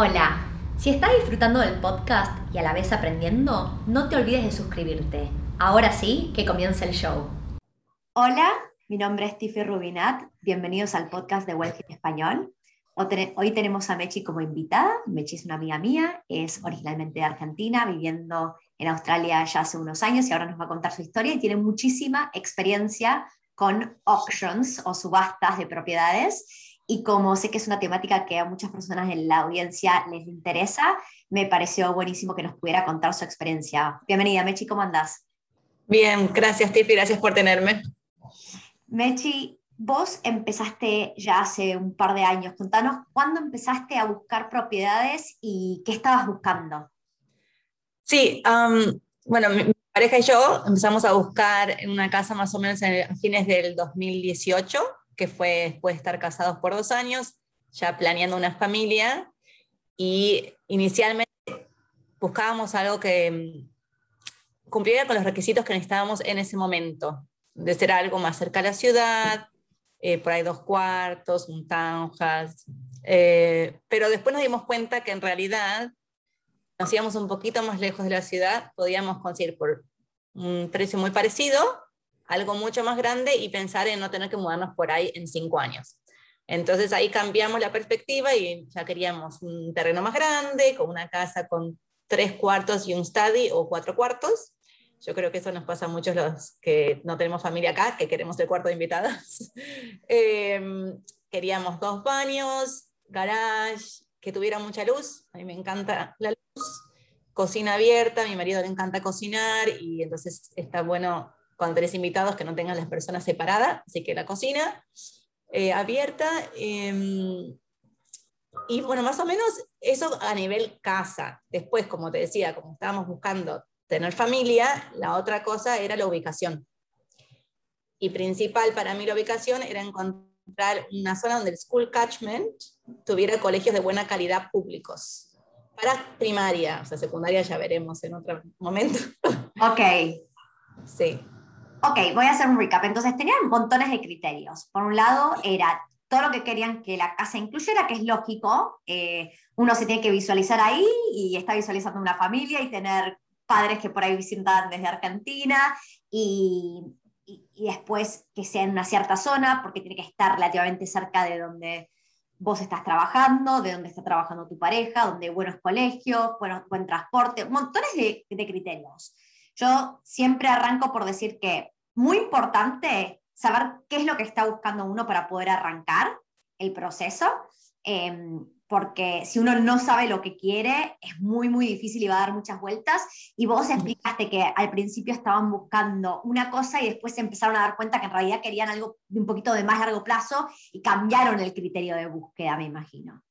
Hola, si estás disfrutando del podcast y a la vez aprendiendo, no te olvides de suscribirte. Ahora sí, que comience el show. Hola, mi nombre es Tiffy Rubinat. Bienvenidos al podcast de Wealth Español. Hoy tenemos a Mechi como invitada. Mechi es una amiga mía, es originalmente de Argentina, viviendo en Australia ya hace unos años y ahora nos va a contar su historia y tiene muchísima experiencia con auctions o subastas de propiedades y como sé que es una temática que a muchas personas en la audiencia les interesa, me pareció buenísimo que nos pudiera contar su experiencia. Bienvenida, Mechi, ¿cómo andás? Bien, gracias, Tiffy, gracias por tenerme. Mechi, vos empezaste ya hace un par de años. Contanos, ¿cuándo empezaste a buscar propiedades y qué estabas buscando? Sí, bueno, mi pareja y yo empezamos a buscar una casa más o menos a fines del 2018 que fue después de estar casados por dos años, ya planeando una familia, y inicialmente buscábamos algo que mm, cumpliera con los requisitos que necesitábamos en ese momento, de ser algo más cerca a la ciudad, eh, por ahí dos cuartos, un townhouse, eh, pero después nos dimos cuenta que en realidad nos un poquito más lejos de la ciudad, podíamos conseguir por un precio muy parecido algo mucho más grande y pensar en no tener que mudarnos por ahí en cinco años. Entonces ahí cambiamos la perspectiva y ya queríamos un terreno más grande, con una casa con tres cuartos y un study o cuatro cuartos. Yo creo que eso nos pasa a muchos los que no tenemos familia acá, que queremos el cuarto de invitados. Em, queríamos dos baños, garage, que tuviera mucha luz. A mí me encanta la luz. Cocina abierta, a mi marido le encanta cocinar y entonces está bueno cuando tenés invitados que no tengan las personas separadas, así que la cocina eh, abierta. Em, y bueno, más o menos eso a nivel casa. Después, como te decía, como estábamos buscando tener familia, la otra cosa era la ubicación. Y principal para mí la ubicación era encontrar una zona donde el school catchment tuviera colegios de buena calidad públicos. Para primaria, o sea, secundaria ya veremos en otro momento. Ok. Sí. Ok, voy a hacer un recap. Entonces tenían montones de criterios. Por un lado era todo lo que querían que la casa incluyera, que es lógico. Eh, uno se tiene que visualizar ahí y está visualizando una familia y tener padres que por ahí visitan desde Argentina y, y, después que sea en una cierta zona, porque tiene que estar relativamente cerca de donde vos estás trabajando, de donde está trabajando tu pareja, donde hay buenos colegios, bueno, buen transporte, montones de, de criterios. Yo siempre arranco por decir que muy importante saber qué es lo que está buscando uno para poder arrancar el proceso, em, porque si uno no sabe lo que quiere, es muy, muy difícil y va a dar muchas vueltas. Y vos explicaste que al principio estaban buscando una cosa y después se empezaron a dar cuenta que en realidad querían algo de un poquito de más largo plazo y cambiaron el criterio de búsqueda, me imagino.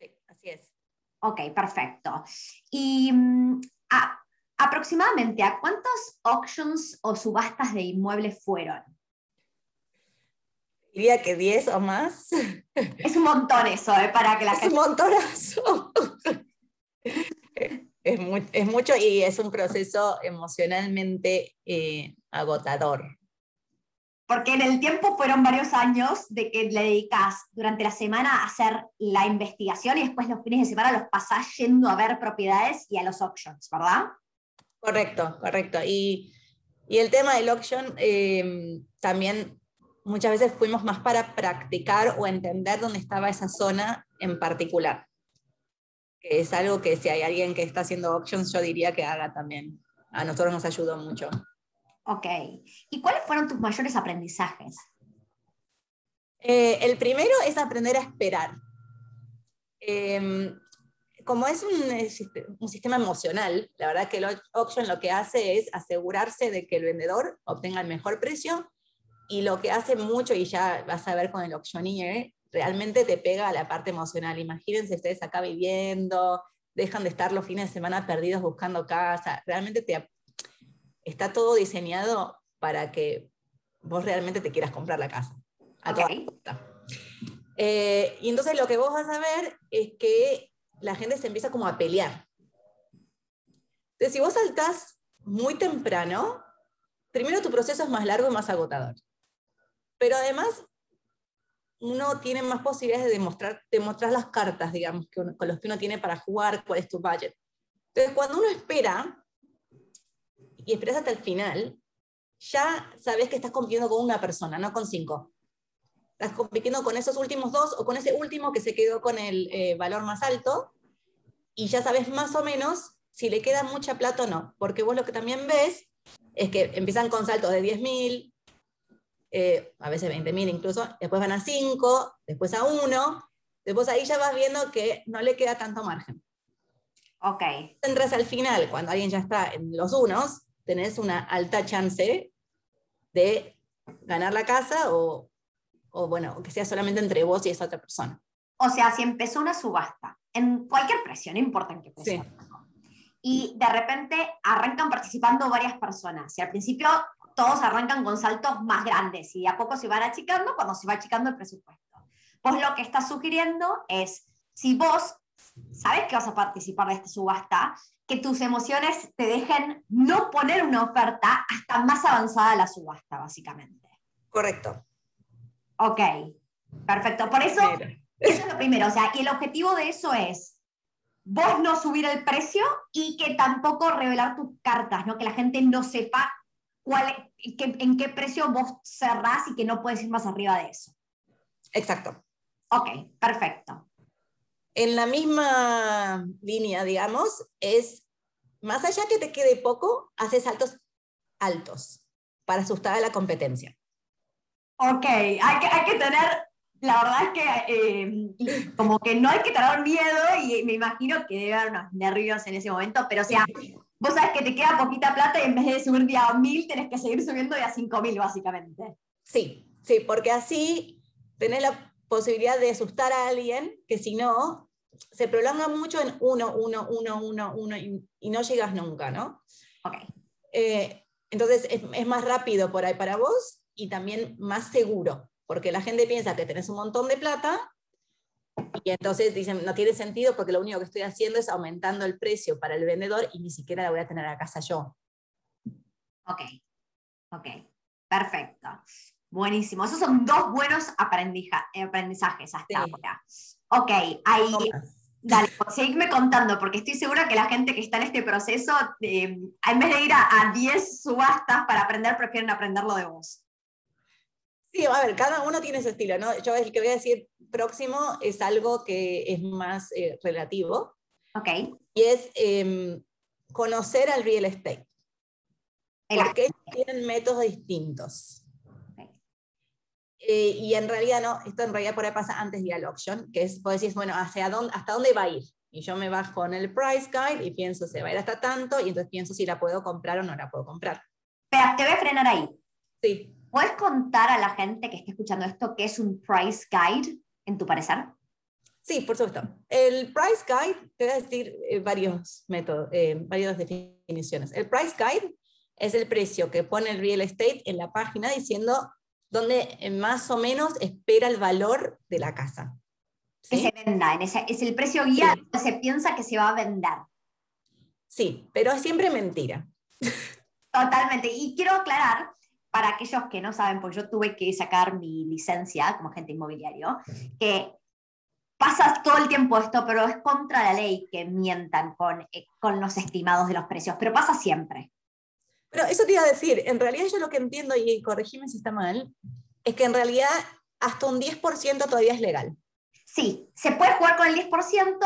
Sí, así es. Ok, perfecto. Y mm, ah, aproximadamente, ¿a cuántos auctions o subastas de inmuebles fueron? Diría que 10 o más. Es un montón eso, ¿eh? Para que la es un montonazo. Es, es, mucho y es un proceso emocionalmente eh, agotador. Porque en el tiempo fueron varios años de que le dedicas durante la semana a hacer la investigación y después los fines de semana los pasás yendo a ver propiedades y a los auctions, ¿verdad? Correcto, correcto. Y, el tema del auction em, también muchas veces fuimos más para practicar o entender dónde estaba esa zona en particular. Que es algo que si hay alguien que está haciendo auctions, yo diría que haga también. A nosotros nos ayudó mucho. Ok. ¿Y cuáles fueron tus mayores aprendizajes? Eh, el primero es aprender a esperar. Em, como es un, un, sistema emocional, la verdad que el auction lo que hace es asegurarse de que el vendedor obtenga el mejor precio y lo que hace mucho, y ya vas a ver con el auctioneer, realmente te pega a la parte emocional. Imagínense ustedes acá viviendo, dejan de estar los fines de semana perdidos buscando casa, realmente te, está todo diseñado para que vos realmente te quieras comprar la casa. Eh, y entonces lo que vos vas a ver es que la gente se empieza como a pelear. Entonces, si vos saltás muy temprano, primero tu proceso es más largo y más agotador. Pero además, uno tiene más posibilidades de demostrar, demostrar las cartas, digamos, que con los que uno tiene para jugar, cuál es tu budget. Entonces, cuando uno espera, y esperas hasta el final, ya sabes que estás compitiendo con una persona, no con cinco. Estás compitiendo con esos últimos dos o con ese último que se quedó con el eh, valor más alto y ya sabes más o menos si le queda mucha plata o no. Porque vos lo que también ves es que empiezan con saltos de 10.000, eh, a veces 20.000 incluso, después van a 5, después a 1, después ahí ya vas viendo que no le queda tanto margen. Ok. Entras al final, cuando alguien ya está en los unos, tenés una alta chance de ganar la casa o, o bueno, que sea solamente entre vos y esa otra persona. O sea, si empezó una subasta, en cualquier precio, no importa en qué precio. Y de repente arrancan participando varias personas. Y al principio todos arrancan con saltos más grandes y a poco se van achicando cuando se va achicando el presupuesto. Pues lo que estás sugiriendo es, si vos sabes que vas a participar de esta subasta, que tus emociones te dejen no poner una oferta hasta más avanzada la subasta, básicamente. Correcto. Ok, perfecto. Por eso, eso es lo primero. O sea, y el objetivo de eso es vos no subir el precio y que tampoco revelar tus cartas, ¿no? Que la gente no sepa cuál, en qué precio vos cerrás y que no puedes ir más arriba de eso. Exacto. Ok, perfecto. En la misma línea, digamos, es, más allá que te quede poco, haces saltos altos para asustar a la competencia. Ok, hay que, hay que tener, la verdad es que eh, como que no hay que tener miedo y me imagino que debe haber unos nervios en ese momento, pero o sea, vos sabes que te queda poquita plata y en vez de subir de a mil, tenés que seguir subiendo de a cinco mil, básicamente. Sí, sí, porque así tenés la posibilidad de asustar a alguien que si no, se prolonga mucho en uno, uno, uno, uno, uno y, no llegas nunca, ¿no? Ok. Eh, entonces es, es, más rápido por ahí para vos y también más seguro, porque la gente piensa que tenés un montón de plata y entonces dicen, no tiene sentido porque lo único que estoy haciendo es aumentando el precio para el vendedor y ni siquiera la voy a tener a casa yo. Ok, ok, perfecto. Buenísimo. Esos son dos buenos aprendizajes hasta ahora. Ok, ahí. Dale, seguidme contando, porque estoy segura que la gente que está en este proceso, eh, en vez de ir a 10 subastas para aprender, prefieren aprenderlo de vos. Sí, a ver, cada uno tiene su estilo, ¿no? Yo el que voy a decir próximo es algo que es más eh, relativo. Ok. Y es em, conocer al real estate. porque tienen métodos distintos. Eh, y en realidad no, esto en realidad por ahí pasa antes de al auction, que es, vos decís, bueno, ¿hacia dónde, ¿hasta dónde va a ir? Y yo me bajo en el price guide y pienso, se va a ir hasta tanto, y entonces pienso si la puedo comprar o no la puedo comprar. Pero te voy a frenar ahí. Sí. ¿Puedes contar a la gente que está escuchando esto qué es un price guide, en tu parecer? Sí, por supuesto. El price guide, te voy a decir eh, varios métodos, eh, varias definiciones. El price guide es el precio que pone el real estate en la página diciendo dónde más o menos espera el valor de la casa. Que se venda, es el precio guía que se piensa que se va a vender. Sí, pero es siempre mentira. Totalmente. Y quiero aclarar para aquellos que no saben, pues yo tuve que sacar mi licencia como agente inmobiliario, que pasa todo el tiempo esto, pero es contra la ley que mientan con, eh, con los estimados de los precios, pero pasa siempre. Pero eso te iba a decir, en realidad yo lo que entiendo, y corregime si está mal, es que en realidad hasta un 10% todavía es legal. Sí, se puede jugar con el 10%,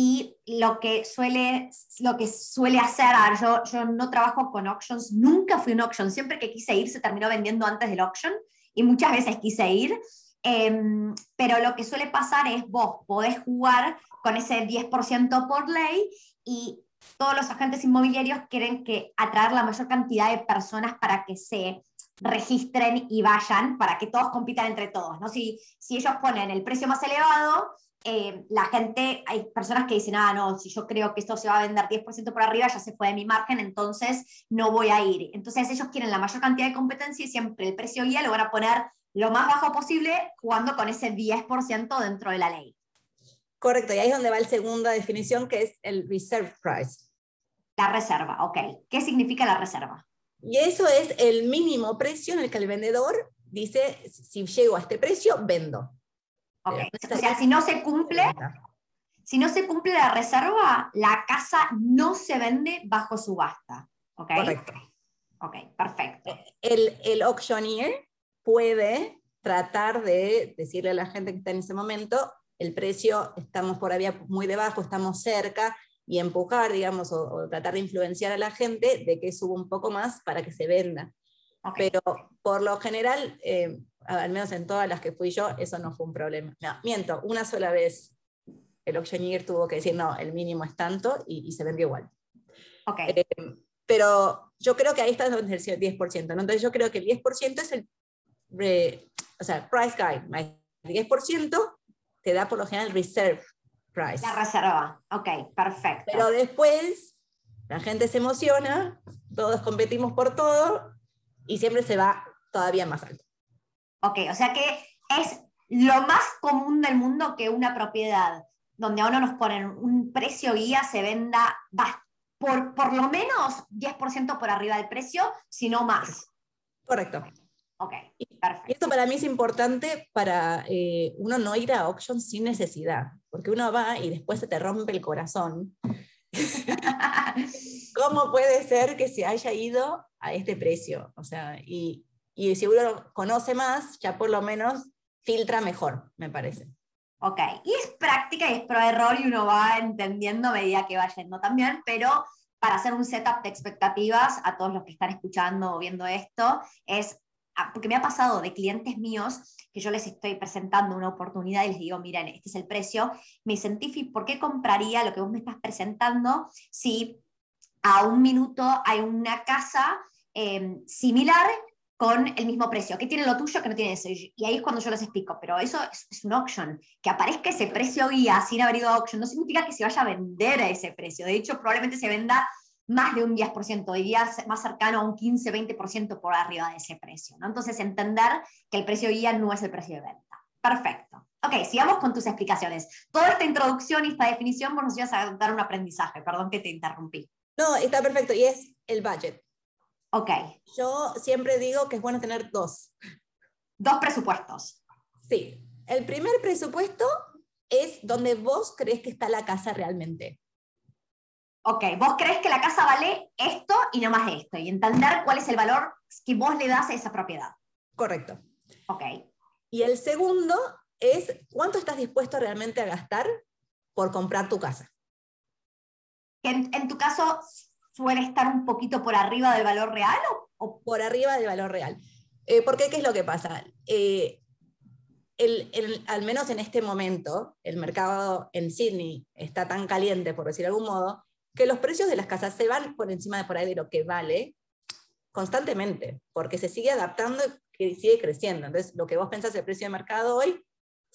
y lo que suele, lo que suele hacer, yo, yo no trabajo con auctions, nunca fui un auction, siempre que quise ir se terminó vendiendo antes del auction y muchas veces quise ir, em, pero lo que suele pasar es vos podés jugar con ese 10% por ley y todos los agentes inmobiliarios quieren que atraer la mayor cantidad de personas para que se registren y vayan, para que todos compitan entre todos. ¿no? Si, si ellos ponen el precio más elevado, eh, la gente, hay personas que dicen, ah, no, si yo creo que esto se va a vender 10% por arriba, ya se fue de mi margen, entonces no voy a ir. Entonces ellos quieren la mayor cantidad de competencia y siempre el precio guía lo van a poner lo más bajo posible, jugando con ese 10% dentro de la ley. Correcto, y ahí es donde va la segunda definición, que es el reserve price. La reserva, ok. ¿Qué significa la reserva? Y eso es el mínimo precio en el que el vendedor dice, si llego a este precio, vendo. O sea, si no se cumple, si no se cumple la reserva, la casa no se vende bajo subasta. Correcto. Ok, perfecto. El, el auctioneer puede tratar de decirle a la gente que está en ese momento, el precio, estamos por ahí muy debajo, estamos cerca, y empujar, digamos, o, tratar de influenciar a la gente de que suba un poco más para que se venda. Pero por lo general, eh, al menos en todas las que fui yo, eso no fue un problema. No, miento, una sola vez el auctioneer tuvo que decir, no, el mínimo es tanto y, se vendió igual. Okay. Eh, pero yo creo que ahí está donde el 10%, ¿no? Entonces yo creo que el 10% es el, o sea, price guide, el 10% te da por lo general reserve price. La reserva, ok, perfecto. Pero después la gente se emociona, todos competimos por todo y siempre se va todavía más alto. Ok, o sea que es lo más común del mundo que una propiedad donde a uno nos ponen un precio guía se venda por, por lo menos 10% por arriba del precio, si no más. Correcto. Ok, perfecto. Esto para mí es importante para eh, uno no ir a auction sin necesidad, porque uno va y después se te rompe el corazón. ¿Cómo puede ser que se haya ido a este precio? O sea, y, y si uno conoce más, ya por lo menos filtra mejor, me parece. Ok, y es práctica y es pro error y uno va entendiendo a medida que va yendo también, pero para hacer un setup de expectativas a todos los que están escuchando o viendo esto, es Ah, porque me ha pasado de clientes míos que yo les estoy presentando una oportunidad y les digo, miren, este es el precio, me dicen, ¿por qué compraría lo que vos me estás presentando si a un minuto hay una casa em, similar con el mismo precio? ¿Qué tiene lo tuyo que no tiene eso? Y ahí es cuando yo les explico, pero eso es, es un auction. Que aparezca ese precio guía sin haber ido a auction no significa que se vaya a vender a ese precio. De hecho, probablemente se venda más de un 10%, diría más cercano a un 15-20% por arriba de ese precio. ¿no? Entonces, entender que el precio guía no es el precio de venta. Perfecto. Ok, sigamos con tus explicaciones. Toda esta introducción y esta definición vos nos ibas a dar un aprendizaje, perdón que te interrumpí. No, está perfecto, y es el budget. Ok. Yo siempre digo que es bueno tener dos. Dos presupuestos. Sí. El primer presupuesto es donde vos crees que está la casa realmente ok, vos crees que la casa vale esto y no más esto, y entender cuál es el valor que vos le das a esa propiedad. Correcto. Ok. Y el segundo es cuánto estás dispuesto realmente a gastar por comprar tu casa. En, en tu caso, suele estar un poquito por arriba del valor real o, por arriba del valor real. Eh, porque, ¿qué es lo que pasa? Eh, al menos en este momento, el mercado en Sydney está tan caliente, por decir de algún modo, que los precios de las casas se van por encima de por ahí de lo que vale constantemente, porque se sigue adaptando y sigue creciendo. Entonces, lo que vos pensás el precio de mercado hoy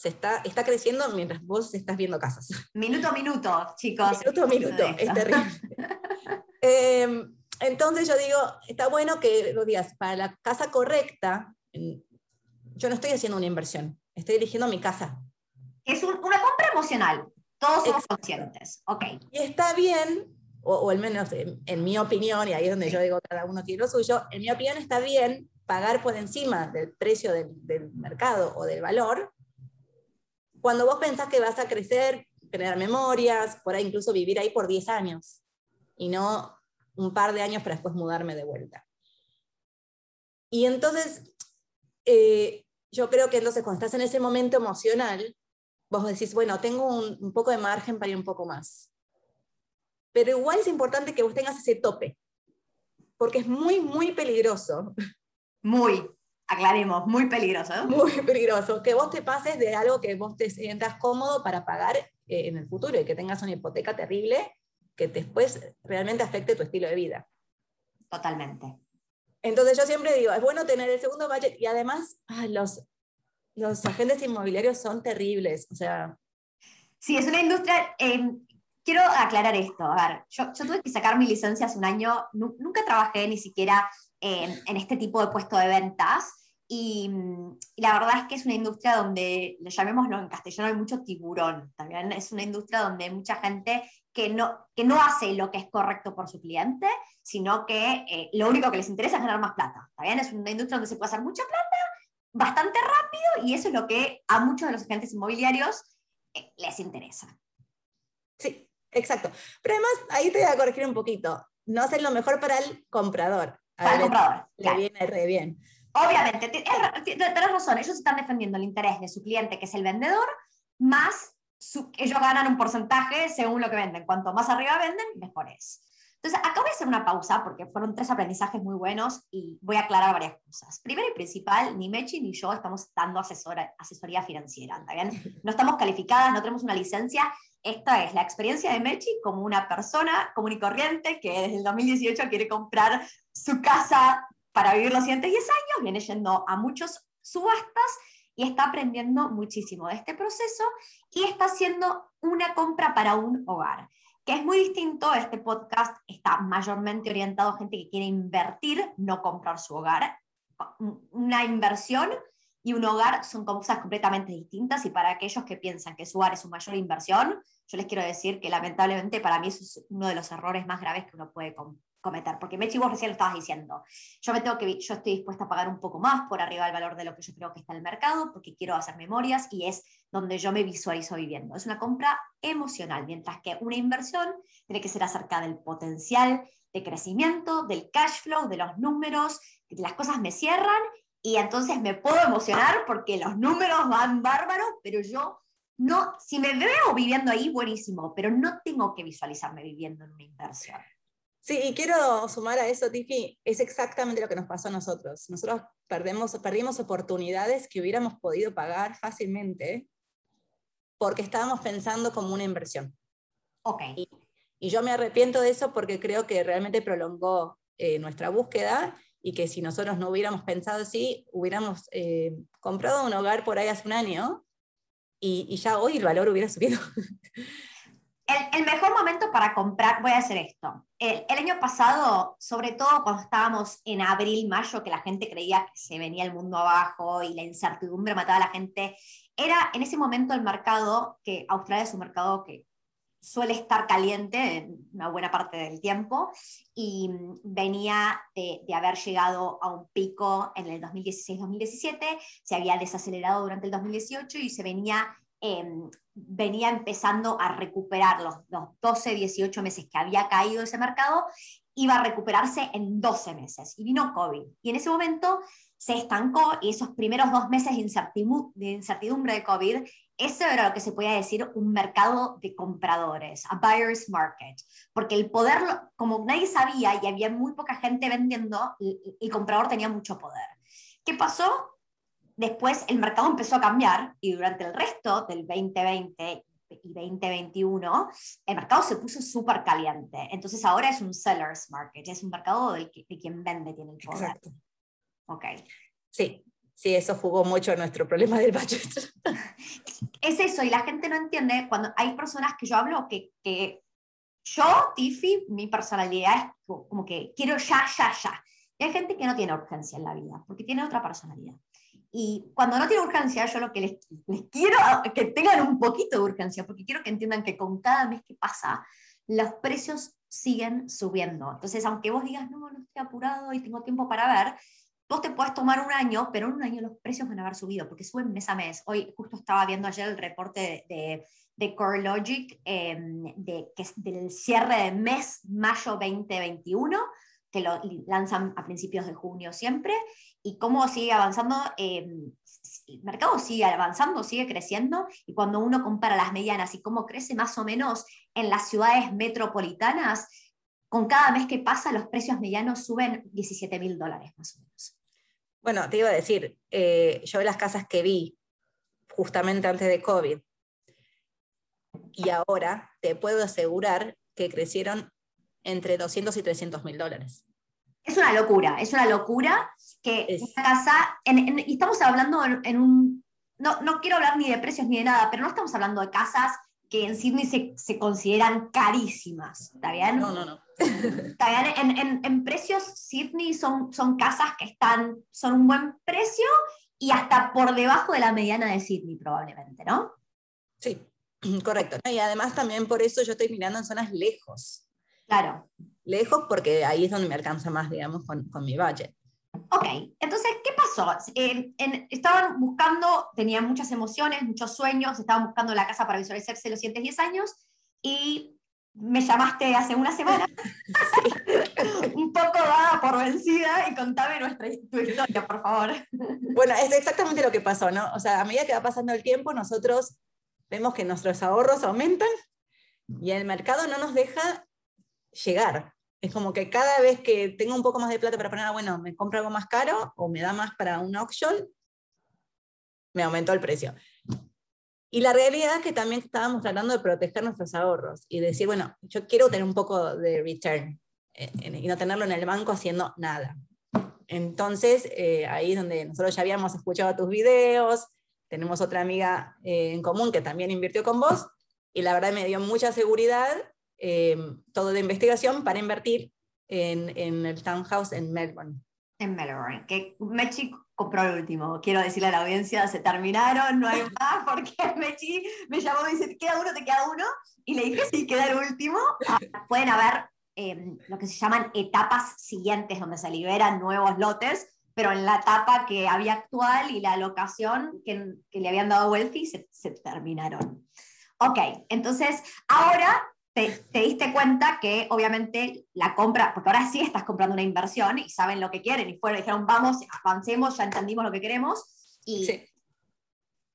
se está, está creciendo mientras vos estás viendo casas. Minuto a minuto, chicos. Minuto a minuto, es terrible. Em, entonces yo digo, está bueno que lo digas, para la casa correcta, yo no estoy haciendo una inversión, estoy eligiendo mi casa. Es una compra emocional. Todos somos conscientes. Ok. Y está bien, o, al menos en, mi opinión, y ahí es donde yo digo cada uno tiene lo suyo, en mi opinión está bien pagar por encima del precio del, mercado o del valor cuando vos pensás que vas a crecer, tener memorias, por ahí incluso vivir ahí por 10 años y no un par de años para después mudarme de vuelta. Y entonces, eh, yo creo que entonces cuando estás en ese momento emocional, vos decís, bueno, tengo un, poco de margen para ir un poco más. Pero igual es importante que vos tengas ese tope, porque es muy, muy peligroso. Muy, aclaremos, muy peligroso. Muy peligroso, que vos te pases de algo que vos te sientas cómodo para pagar eh, en el futuro y que tengas una hipoteca terrible que después realmente afecte tu estilo de vida. Totalmente. Entonces yo siempre digo, es bueno tener el segundo budget y además ah, los, los agentes inmobiliarios son terribles, o sea... Sí, es una industria... Eh, quiero aclarar esto. A ver, yo, tuve que sacar mi licencia hace un año, nunca trabajé ni siquiera en este tipo de puesto de ventas. Y, la verdad es que es una industria donde, llamémoslo en castellano, hay mucho tiburón. También es una industria donde hay mucha gente que no, que no hace lo que es correcto por su cliente, sino que eh, lo único que les interesa es ganar más plata. También es una industria donde se puede hacer mucha plata bastante rápido y eso es lo que a muchos de los agentes inmobiliarios eh, les interesa. Sí, exacto. Pero además, ahí te voy a corregir un poquito. No hacen lo mejor para el comprador. Para el comprador. Le viene re bien. Obviamente, tienes razón, ellos están defendiendo el interés de su cliente, que es el vendedor, más ellos ganan un porcentaje según lo que venden. Cuanto más arriba venden, mejor es. Entonces, acá voy a hacer una pausa porque fueron tres aprendizajes muy buenos y voy a aclarar varias cosas. Primero y principal, ni Mechi ni yo estamos dando asesora, asesoría financiera, ¿está bien? No estamos calificadas, no tenemos una licencia. Esta es la experiencia de Mechi como una persona común y corriente que desde el 2018 quiere comprar su casa para vivir los siguientes 10 años, viene yendo a muchos subastas y está aprendiendo muchísimo de este proceso y está haciendo una compra para un hogar que es muy distinto, este podcast está mayormente orientado a gente que quiere invertir, no comprar su hogar. Una inversión y un hogar son cosas completamente distintas y para aquellos que piensan que su hogar es su mayor inversión, yo les quiero decir que lamentablemente para mí es uno de los errores más graves que uno puede cometer, porque Mechi, vos recién lo estabas diciendo, yo me tengo que, yo estoy dispuesta a pagar un poco más por arriba del valor de lo que yo creo que está en el mercado, porque quiero hacer memorias y es donde yo me visualizo viviendo. Es una compra emocional, mientras que una inversión tiene que ser acerca del potencial de crecimiento, del cash flow, de los números, que las cosas me cierran y entonces me puedo emocionar porque los números van bárbaros, pero yo no, si me veo viviendo ahí, buenísimo, pero no tengo que visualizarme viviendo en una inversión. Sí, y quiero sumar a eso, Tiffy, es exactamente lo que nos pasó a nosotros. Nosotros perdemos, perdimos oportunidades que hubiéramos podido pagar fácilmente porque estábamos pensando como una inversión. Ok. Y, yo me arrepiento de eso porque creo que realmente prolongó eh, nuestra búsqueda y que si nosotros no hubiéramos pensado así, hubiéramos eh, comprado un hogar por ahí hace un año y, y ya hoy el valor hubiera subido. El, mejor momento para comprar, voy a hacer esto. El, año pasado, sobre todo cuando estábamos en abril, mayo, que la gente creía que se venía el mundo abajo y la incertidumbre mataba a la gente, era en ese momento el mercado, que Australia es un mercado que suele estar caliente en una buena parte del tiempo y venía de, de haber llegado a un pico en el 2016-2017, se había desacelerado durante el 2018 y se venía Em, venía empezando a recuperar los, 12, 18 meses que había caído ese mercado, iba a recuperarse en 12 meses. Y vino COVID. Y en ese momento se estancó y esos primeros dos meses de incertidumbre de COVID, eso era lo que se podía decir un mercado de compradores, a buyer's market, porque el poder, como nadie sabía y había muy poca gente vendiendo, el comprador tenía mucho poder. ¿Qué pasó? Después el mercado empezó a cambiar y durante el resto del 2020 y 2021, el mercado se puso súper caliente. Entonces ahora es un seller's market, es un mercado de, quien vende tiene el poder. Exacto. Ok. Sí, sí, eso jugó mucho a nuestro problema del budget. Es eso, y la gente no entiende cuando hay personas que yo hablo que, que yo, Tiffy, mi personalidad es como que quiero ya, ya, ya. Y hay gente que no tiene urgencia en la vida, porque tiene otra personalidad. Y cuando no tiene urgencia, yo lo que les, les quiero que tengan un poquito de urgencia, porque quiero que entiendan que con cada mes que pasa, los precios siguen subiendo. Entonces, aunque vos digas, no, no estoy apurado y tengo tiempo para ver, vos te puedes tomar un año, pero en un año los precios van a haber subido, porque suben mes a mes. Hoy justo estaba viendo ayer el reporte de, de CoreLogic, em, de, que es del cierre de mes mayo 2021, que lo lanzan a principios de junio siempre, y cómo sigue avanzando, eh, el mercado sigue avanzando, sigue creciendo, y cuando uno compara las medianas y cómo crece más o menos en las ciudades metropolitanas, con cada mes que pasa los precios medianos suben 17 mil dólares más o menos. Bueno, te iba a decir, eh, yo las casas que vi justamente antes de COVID y ahora te puedo asegurar que crecieron entre 200 y 300 mil dólares. Es una locura, es una locura que una casa, y estamos hablando en, un, no, no, quiero hablar ni de precios ni de nada, pero no estamos hablando de casas que en Sydney se, se consideran carísimas, ¿está bien? No, no, no. ¿Está bien? En, en, en, precios, Sydney son, son casas que están, son un buen precio y hasta por debajo de la mediana de Sydney probablemente, ¿no? Sí, correcto. Y además también por eso yo estoy mirando en zonas lejos. Claro. Lejos porque ahí es donde me alcanza más, digamos, con, con mi budget. Ok, entonces, ¿qué pasó? Eh, estaban buscando, tenían muchas emociones, muchos sueños, estaban buscando la casa para visualizarse los siguientes 10 años y me llamaste hace una semana, un poco dada por vencida, y contame nuestra, tu historia, por favor. Bueno, es exactamente lo que pasó, ¿no? O sea, a medida que va pasando el tiempo, nosotros vemos que nuestros ahorros aumentan y el mercado no nos deja llegar. Es como que cada vez que tengo un poco más de plata para poner, ah, bueno, me compro algo más caro o me da más para un auction, me aumentó el precio. Y la realidad es que también estábamos tratando de proteger nuestros ahorros y decir, bueno, yo quiero tener un poco de return eh, y no tenerlo en el banco haciendo nada. Entonces, eh, ahí es donde nosotros ya habíamos escuchado tus videos, tenemos otra amiga eh, en común que también invirtió con vos, y la verdad me dio mucha seguridad eh, todo de investigación para invertir en, en, el townhouse en Melbourne. En Melbourne, que Mechi compró el último. Quiero decirle a la audiencia, se terminaron, no hay más, porque Mechi me llamó y me dice, queda uno, te queda uno. Y le dije, sí, queda el último. Ah, pueden haber em, lo que se llaman etapas siguientes, donde se liberan nuevos lotes, pero en la etapa que había actual y la locación que, que le habían dado Wealthy se, se terminaron. Ok, entonces ahora te, diste cuenta que obviamente la compra, porque ahora sí estás comprando una inversión y saben lo que quieren y fueron, dijeron, vamos, avancemos, ya entendimos lo que queremos y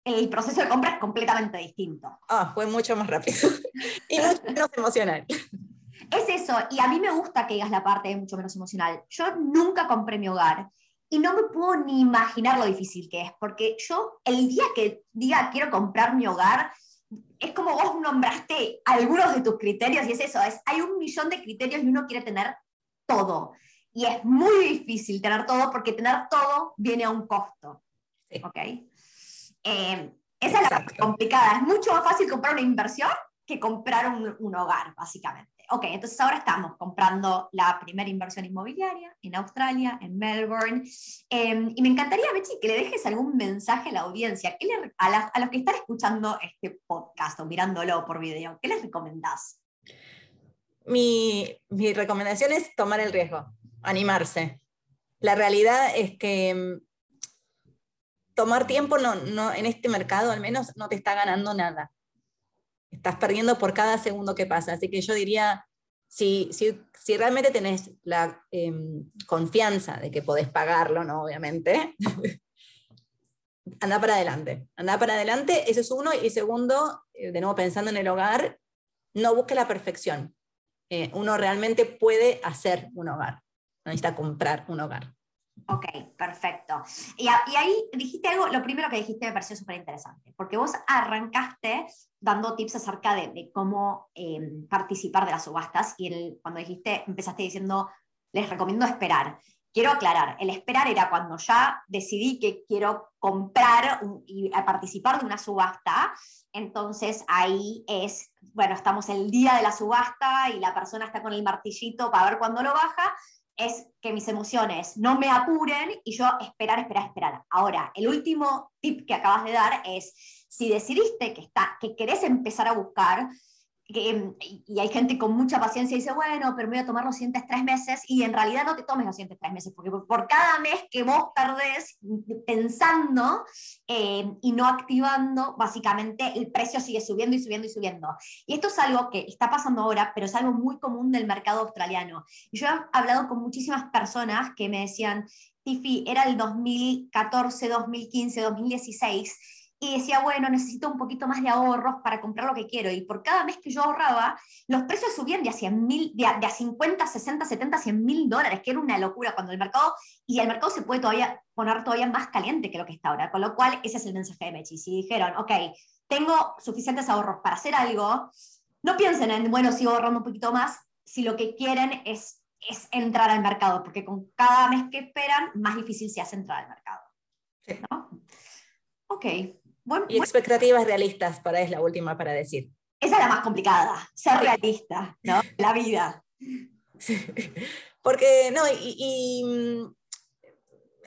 el proceso de compra es completamente distinto. Ah, fue mucho más rápido y mucho menos emocional. Es eso, y a mí me gusta que digas la parte de mucho menos emocional. Yo nunca compré mi hogar y no me puedo ni imaginar lo difícil que es, porque yo el día que diga quiero comprar mi hogar, es como vos nombraste algunos de tus criterios y es eso, es, hay un millón de criterios y uno quiere tener todo. Y es muy difícil tener todo porque tener todo viene a un costo. ¿Ok? Eh, esa es la complicada. Es mucho más fácil comprar una inversión que comprar un hogar, básicamente ok, entonces ahora estamos comprando la primera inversión inmobiliaria en Australia, en Melbourne, em, y me encantaría, Betsy, que le dejes algún mensaje a la audiencia, a, los que están escuchando este podcast o mirándolo por video, ¿qué les recomendás? Mi, mi recomendación es tomar el riesgo, animarse. La realidad es que em, tomar tiempo no, no, en este mercado al menos no te está ganando nada estás perdiendo por cada segundo que pasa. Así que yo diría, si, si, si realmente tenés la em, confianza de que podés pagarlo, ¿no? Obviamente, anda para adelante. Anda para adelante, ese es uno. Y segundo, eh, de nuevo pensando en el hogar, no busque la perfección. Eh, uno realmente puede hacer un hogar, no necesita comprar un hogar. Ok, perfecto. Y, ahí dijiste algo, lo primero que dijiste me pareció súper interesante, porque vos arrancaste dando tips acerca de, cómo em, participar de las subastas y cuando dijiste, empezaste diciendo, les recomiendo esperar. Quiero aclarar, el esperar era cuando ya decidí que quiero comprar y participar de una subasta, entonces ahí es, bueno, estamos el día de la subasta y la persona está con el martillito para ver cuándo lo baja, es que mis emociones no me apuren y yo esperar, esperar, esperar. Ahora, el último tip que acabas de dar es, si decidiste que, está, que querés empezar a buscar, Em, y hay gente con mucha paciencia y dice, bueno, pero me voy a tomar los siguientes tres meses, y en realidad no te tomes los siguientes tres meses, porque por cada mes que vos perdés pensando em, y no activando, básicamente el precio sigue subiendo y subiendo y subiendo. Y esto es algo que está pasando ahora, pero es algo muy común del mercado australiano. Yo he hablado con muchísimas personas que me decían, Tiffy, era el 2014, 2015, 2016 y decía, bueno, necesito un poquito más de ahorros para comprar lo que quiero. Y por cada mes que yo ahorraba, los precios subían de a, 100 mil, de, a, 50, 60, 70, 100 mil dólares, que era una locura cuando el mercado, y el mercado se puede todavía poner todavía más caliente que lo que está ahora. Con lo cual, ese es el mensaje de Mechi. Si dijeron, ok, tengo suficientes ahorros para hacer algo, no piensen en, bueno, sigo ahorrando un poquito más, si lo que quieren es, es entrar al mercado, porque con cada mes que esperan, más difícil se hace entrar al mercado. ¿no? Ok, y expectativas realistas, para es la última para decir. Esa es la más complicada, ser realista, ¿no? La vida. Porque, no, y, mm,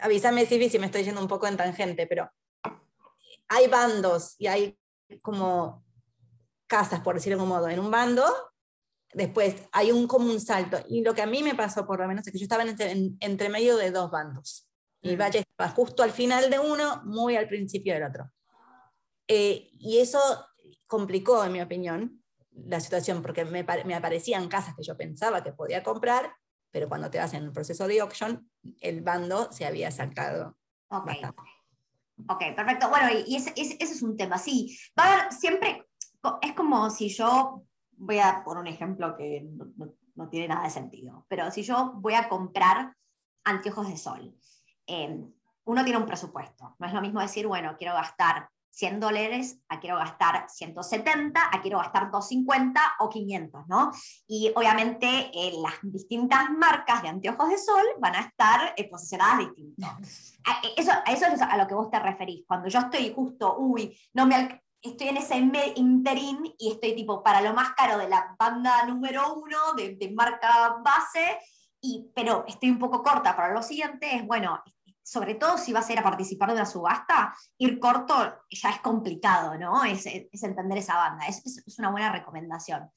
avísame si, si me estoy yendo un poco en tangente, pero hay bandos y hay como casas, por decirlo de algún modo, en un bando, después hay un como un salto. Y lo que a mí me pasó, por lo menos, es que yo estaba entre, entre medio de dos bandos. Y Valle estaba justo al final de uno, muy al principio del otro. Eh, y eso complicó, en mi opinión, la situación, porque me, me, aparecían casas que yo pensaba que podía comprar, pero cuando te vas en el proceso de auction, el bando se había saltado. Ok, ok, perfecto. Bueno, y, ese, es un tema, sí. Va a haber siempre, es como si yo, voy a poner un ejemplo que no, no tiene nada de sentido, pero si yo voy a comprar anteojos de sol, eh, uno tiene un presupuesto. No es lo mismo decir, bueno, quiero gastar 100 dólares, a quiero gastar 170, a quiero gastar 250 o 500, ¿no? Y obviamente eh, las distintas marcas de anteojos de sol van a estar eh, posicionadas distintos. Eso, eso es a lo que vos te referís. Cuando yo estoy justo, uy, no me estoy en ese interín y estoy tipo para lo más caro de la banda número uno de, de marca base, y, pero estoy un poco corta para lo siguiente, es bueno, sobre todo si vas a ir a participar de una subasta, ir corto ya es complicado, ¿no? Es, es entender esa banda, es, es, una buena recomendación.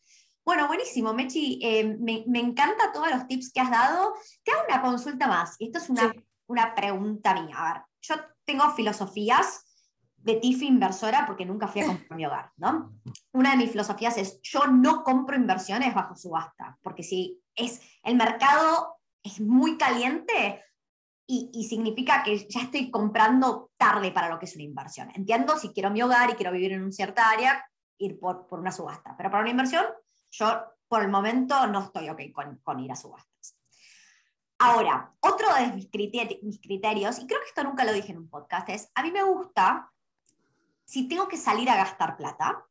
Bueno, buenísimo, Mechi, eh, me, me encantan todos los tips que has dado. Te hago una consulta más, y esto es una, una pregunta mía. A ver, yo tengo filosofías de TIFI inversora porque nunca fui a comprar mi hogar, ¿no? Una de mis filosofías es, yo no compro inversiones bajo subasta, porque si es, el mercado es muy caliente, y, significa que ya estoy comprando tarde para lo que es una inversión. Entiendo si quiero mi hogar y quiero vivir en una cierta área, ir por, por una subasta, pero para una inversión, yo por el momento no estoy ok con, con ir a subastas. Ahora, otro de mis criterios, mis criterios, y creo que esto nunca lo dije en un podcast, es, a mí me gusta, si tengo que salir a gastar plata,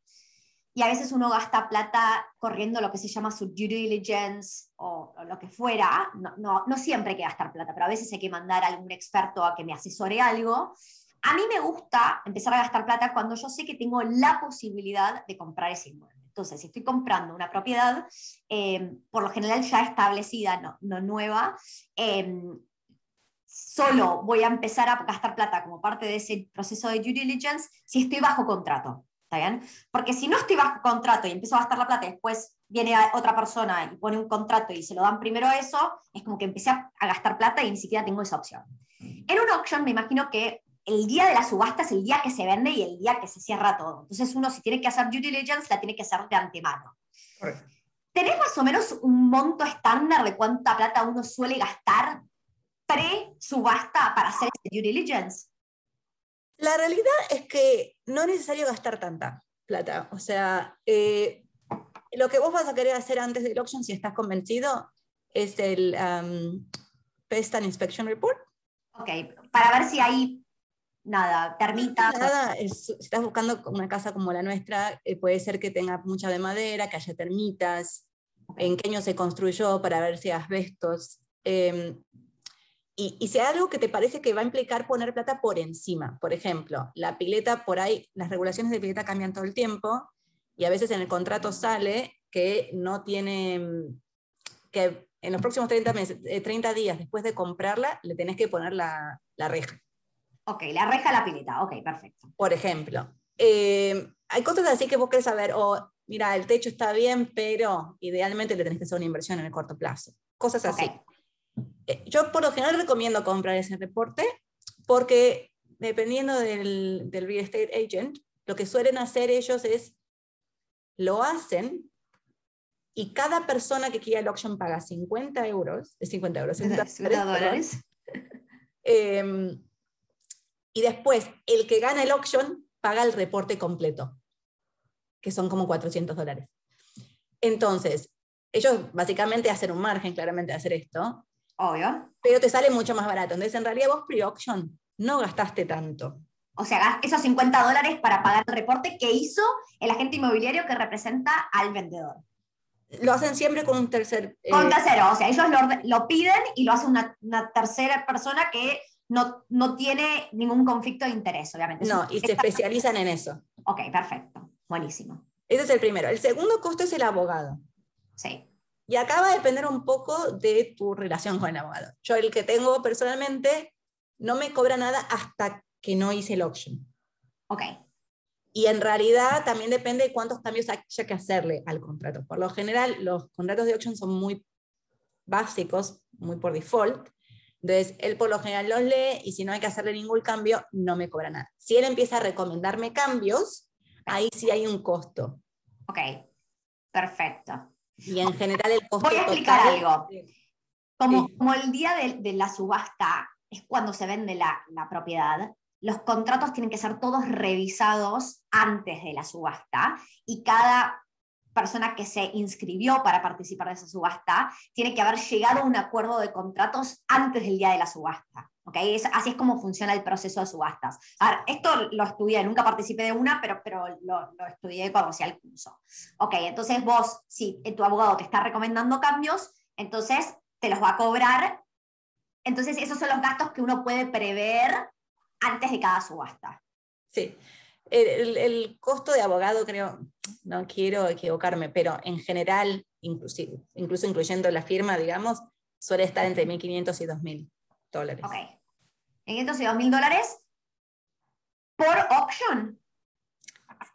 y a veces uno gasta plata corriendo lo que se llama su due diligence o, lo que fuera. No, no, no, siempre hay que gastar plata, pero a veces hay que mandar a algún experto a que me asesore algo. A mí me gusta empezar a gastar plata cuando yo sé que tengo la posibilidad de comprar ese inmueble. Entonces, si estoy comprando una propiedad, eh, por lo general ya establecida, no, no nueva, eh, solo voy a empezar a gastar plata como parte de ese proceso de due diligence si estoy bajo contrato. Porque si no estoy bajo contrato y empiezo a gastar la plata y después viene otra persona y pone un contrato y se lo dan primero a eso, es como que empecé a, gastar plata y ni siquiera tengo esa opción. En un auction me imagino que el día de la subasta es el día que se vende y el día que se cierra todo. Entonces uno si tiene que hacer due diligence la tiene que hacer de antemano. ¿Tenés más o menos un monto estándar de cuánta plata uno suele gastar pre-subasta para hacer ese due diligence? La realidad es que no es necesario gastar tanta plata. O sea, eh, lo que vos vas a querer hacer antes del auction, si estás convencido, es el um, Pest and Inspection Report. Ok, para ver si hay nada, termitas. Nada, si estás buscando una casa como la nuestra, eh, puede ser que tenga mucha de madera, que haya termitas, en qué año se construyó para ver si hay asbestos. Em, y, si hay algo que te parece que va a implicar poner plata por encima, por ejemplo, la pileta por ahí, las regulaciones de pileta cambian todo el tiempo y a veces en el contrato sale que no tiene, que en los próximos 30, meses, 30 eh, días después de comprarla le tenés que poner la, la reja. Ok, la reja a la pileta, ok, perfecto. Por ejemplo, eh, hay cosas así que vos querés saber, o mira, el techo está bien, pero idealmente le tenés que hacer una inversión en el corto plazo. Cosas así. Eh, yo por lo general recomiendo comprar ese reporte porque dependiendo del, del real estate agent, lo que suelen hacer ellos es, lo hacen y cada persona que quiera el auction paga 50 euros, 50 euros, 50 dólares. Em, y después, el que gana el auction paga el reporte completo, que son como 400 dólares. Entonces, ellos básicamente hacen un margen claramente de hacer esto, Obvio. Pero te sale mucho más barato. Entonces, en realidad vos pre-auction no gastaste tanto. O sea, esos 50 dólares para pagar el reporte que hizo el agente inmobiliario que representa al vendedor. Lo hacen siempre con un tercer... Eh, con tercero, o sea, ellos lo, piden y lo hace una, tercera persona que no, no, tiene ningún conflicto de interés, obviamente. No, y se especializan en eso. Ok, perfecto. Buenísimo. Ese es el primero. El segundo costo es el abogado. Sí. Y acá va a depender un poco de tu relación con el abogado. Yo el que tengo personalmente no me cobra nada hasta que no hice el auction. Ok. Y en realidad también depende de cuántos cambios haya que hacerle al contrato. Por lo general, los contratos de auction son muy básicos, muy por default. Entonces, él por lo general los lee y si no hay que hacerle ningún cambio, no me cobra nada. Si él empieza a recomendarme cambios, ahí sí hay un costo. Ok, perfecto. Y en general el costo Voy a explicar algo. Como, como, el día de, de, la subasta es cuando se vende la, la propiedad, los contratos tienen que ser todos revisados antes de la subasta y cada persona que se inscribió para participar de esa subasta tiene que haber llegado a un acuerdo de contratos antes del día de la subasta. ¿okay? así es como funciona el proceso de subastas. Esto lo estudié, nunca participé de una, pero, pero lo, lo estudié cuando hacía el curso. Ok, entonces vos, si tu abogado te está recomendando cambios, entonces te los va a cobrar. Entonces esos son los gastos que uno puede prever antes de cada subasta. Sí, el, el, costo de abogado, creo, no quiero equivocarme, pero en general, incluso, incluso incluyendo la firma, digamos, suele estar entre 1.500 y 2.000 dólares. Ok. 500 y 2.000 dólares por option.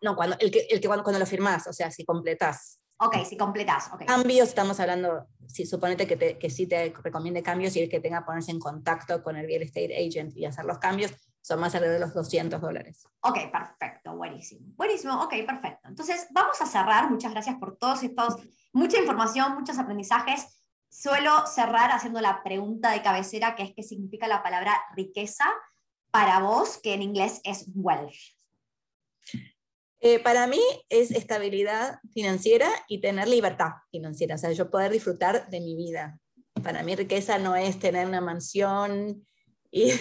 No, cuando, el que, el que cuando, cuando lo firmás, o sea, si completás. Ok, si completás. Okay. Cambios, estamos hablando, si suponete que, te, que sí te recomiende cambios y el que tenga que ponerse en contacto con el real estate agent y hacer los cambios, son más alrededor de los 200 dólares. Ok, perfecto, buenísimo. Buenísimo, ok, perfecto. Entonces, vamos a cerrar. Muchas gracias por todos estos, mucha información, muchos aprendizajes. Suelo cerrar haciendo la pregunta de cabecera, que es qué significa la palabra riqueza para vos, que en inglés es wealth. Eh, para mí es estabilidad financiera y tener libertad financiera, o sea, yo poder disfrutar de mi vida. Para mí riqueza no es tener una mansión y,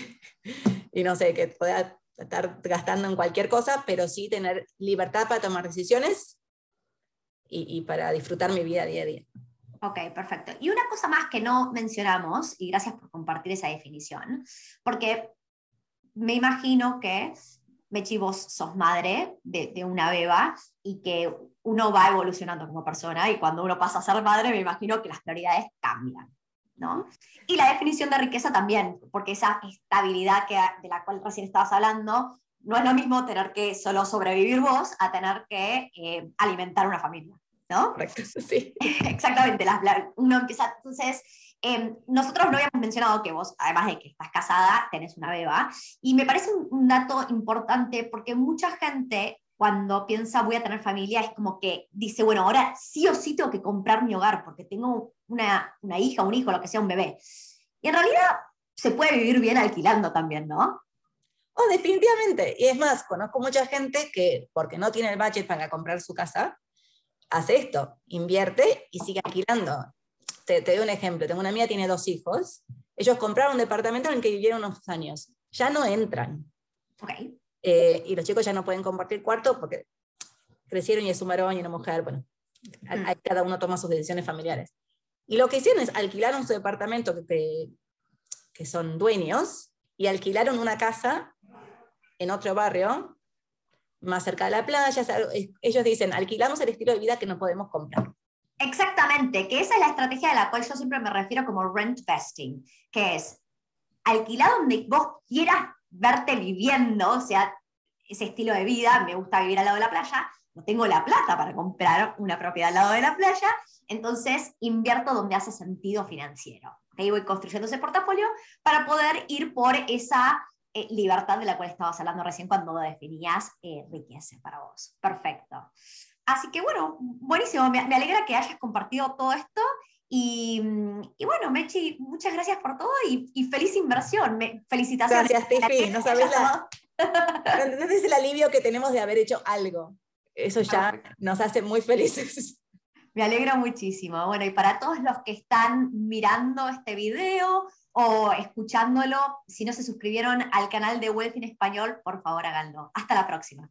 y no sé, que pueda estar gastando en cualquier cosa, pero sí tener libertad para tomar decisiones y, y, para disfrutar mi vida día a día. Ok, perfecto. Y una cosa más que no mencionamos, y gracias por compartir esa definición, porque me imagino que, Mechi, vos sos madre de, de una beba y que uno va evolucionando como persona y cuando uno pasa a ser madre, me imagino que las prioridades cambian. ¿No? Y la definición de riqueza también, porque esa estabilidad que, de la cual recién estabas hablando, no es lo mismo tener que solo sobrevivir vos a tener que eh, alimentar una familia, ¿no? Correcto, sí. Exactamente, las, uno empieza, entonces, eh, nosotros no habíamos mencionado que vos, además de que estás casada, tenés una beba, y me parece un, un dato importante porque mucha gente cuando piensa voy a tener familia, es como que dice, bueno, ahora sí o sí tengo que comprar mi hogar porque tengo una, una hija, un hijo, lo que sea, un bebé. Y en realidad se puede vivir bien alquilando también, ¿no? Oh, definitivamente. Y es más, conozco mucha gente que, porque no tiene el budget para comprar su casa, hace esto, invierte y sigue alquilando. Te, te doy un ejemplo. Tengo una amiga, tiene dos hijos. Ellos compraron un departamento en el que vivieron unos años. Ya no entran. Okay. Eh, y los chicos ya no pueden compartir cuarto porque crecieron y es un varón y una mujer, bueno, cada uno toma sus decisiones familiares. Y lo que hicieron es alquilaron su departamento que, que son dueños y alquilaron una casa en otro barrio, más cerca de la playa. Ellos dicen, alquilamos el estilo de vida que no podemos comprar. Exactamente, que esa es la estrategia de la cual yo siempre me refiero como rent vesting, que es alquilar donde vos quieras verte viviendo, o sea, ese estilo de vida, me gusta vivir al lado de la playa, no tengo la plata para comprar una propiedad al lado de la playa, entonces invierto donde hace sentido financiero. Ahí voy construyendo ese portafolio para poder ir por esa eh, libertad de la cual estabas hablando recién cuando definías eh, riqueza para vos. Perfecto. Así que bueno, buenísimo, me, me alegra que hayas compartido todo esto y, y, bueno, Mechi, muchas gracias por todo y, y feliz inversión. Me, felicitaciones. Gracias, Tiffy. No sabes la, no es el alivio que tenemos de haber hecho algo. Eso ya nos hace muy felices. Me alegro muchísimo. Bueno, y para todos los que están mirando este video o escuchándolo, si no se suscribieron al canal de Wealth en Español, por favor háganlo. Hasta la próxima.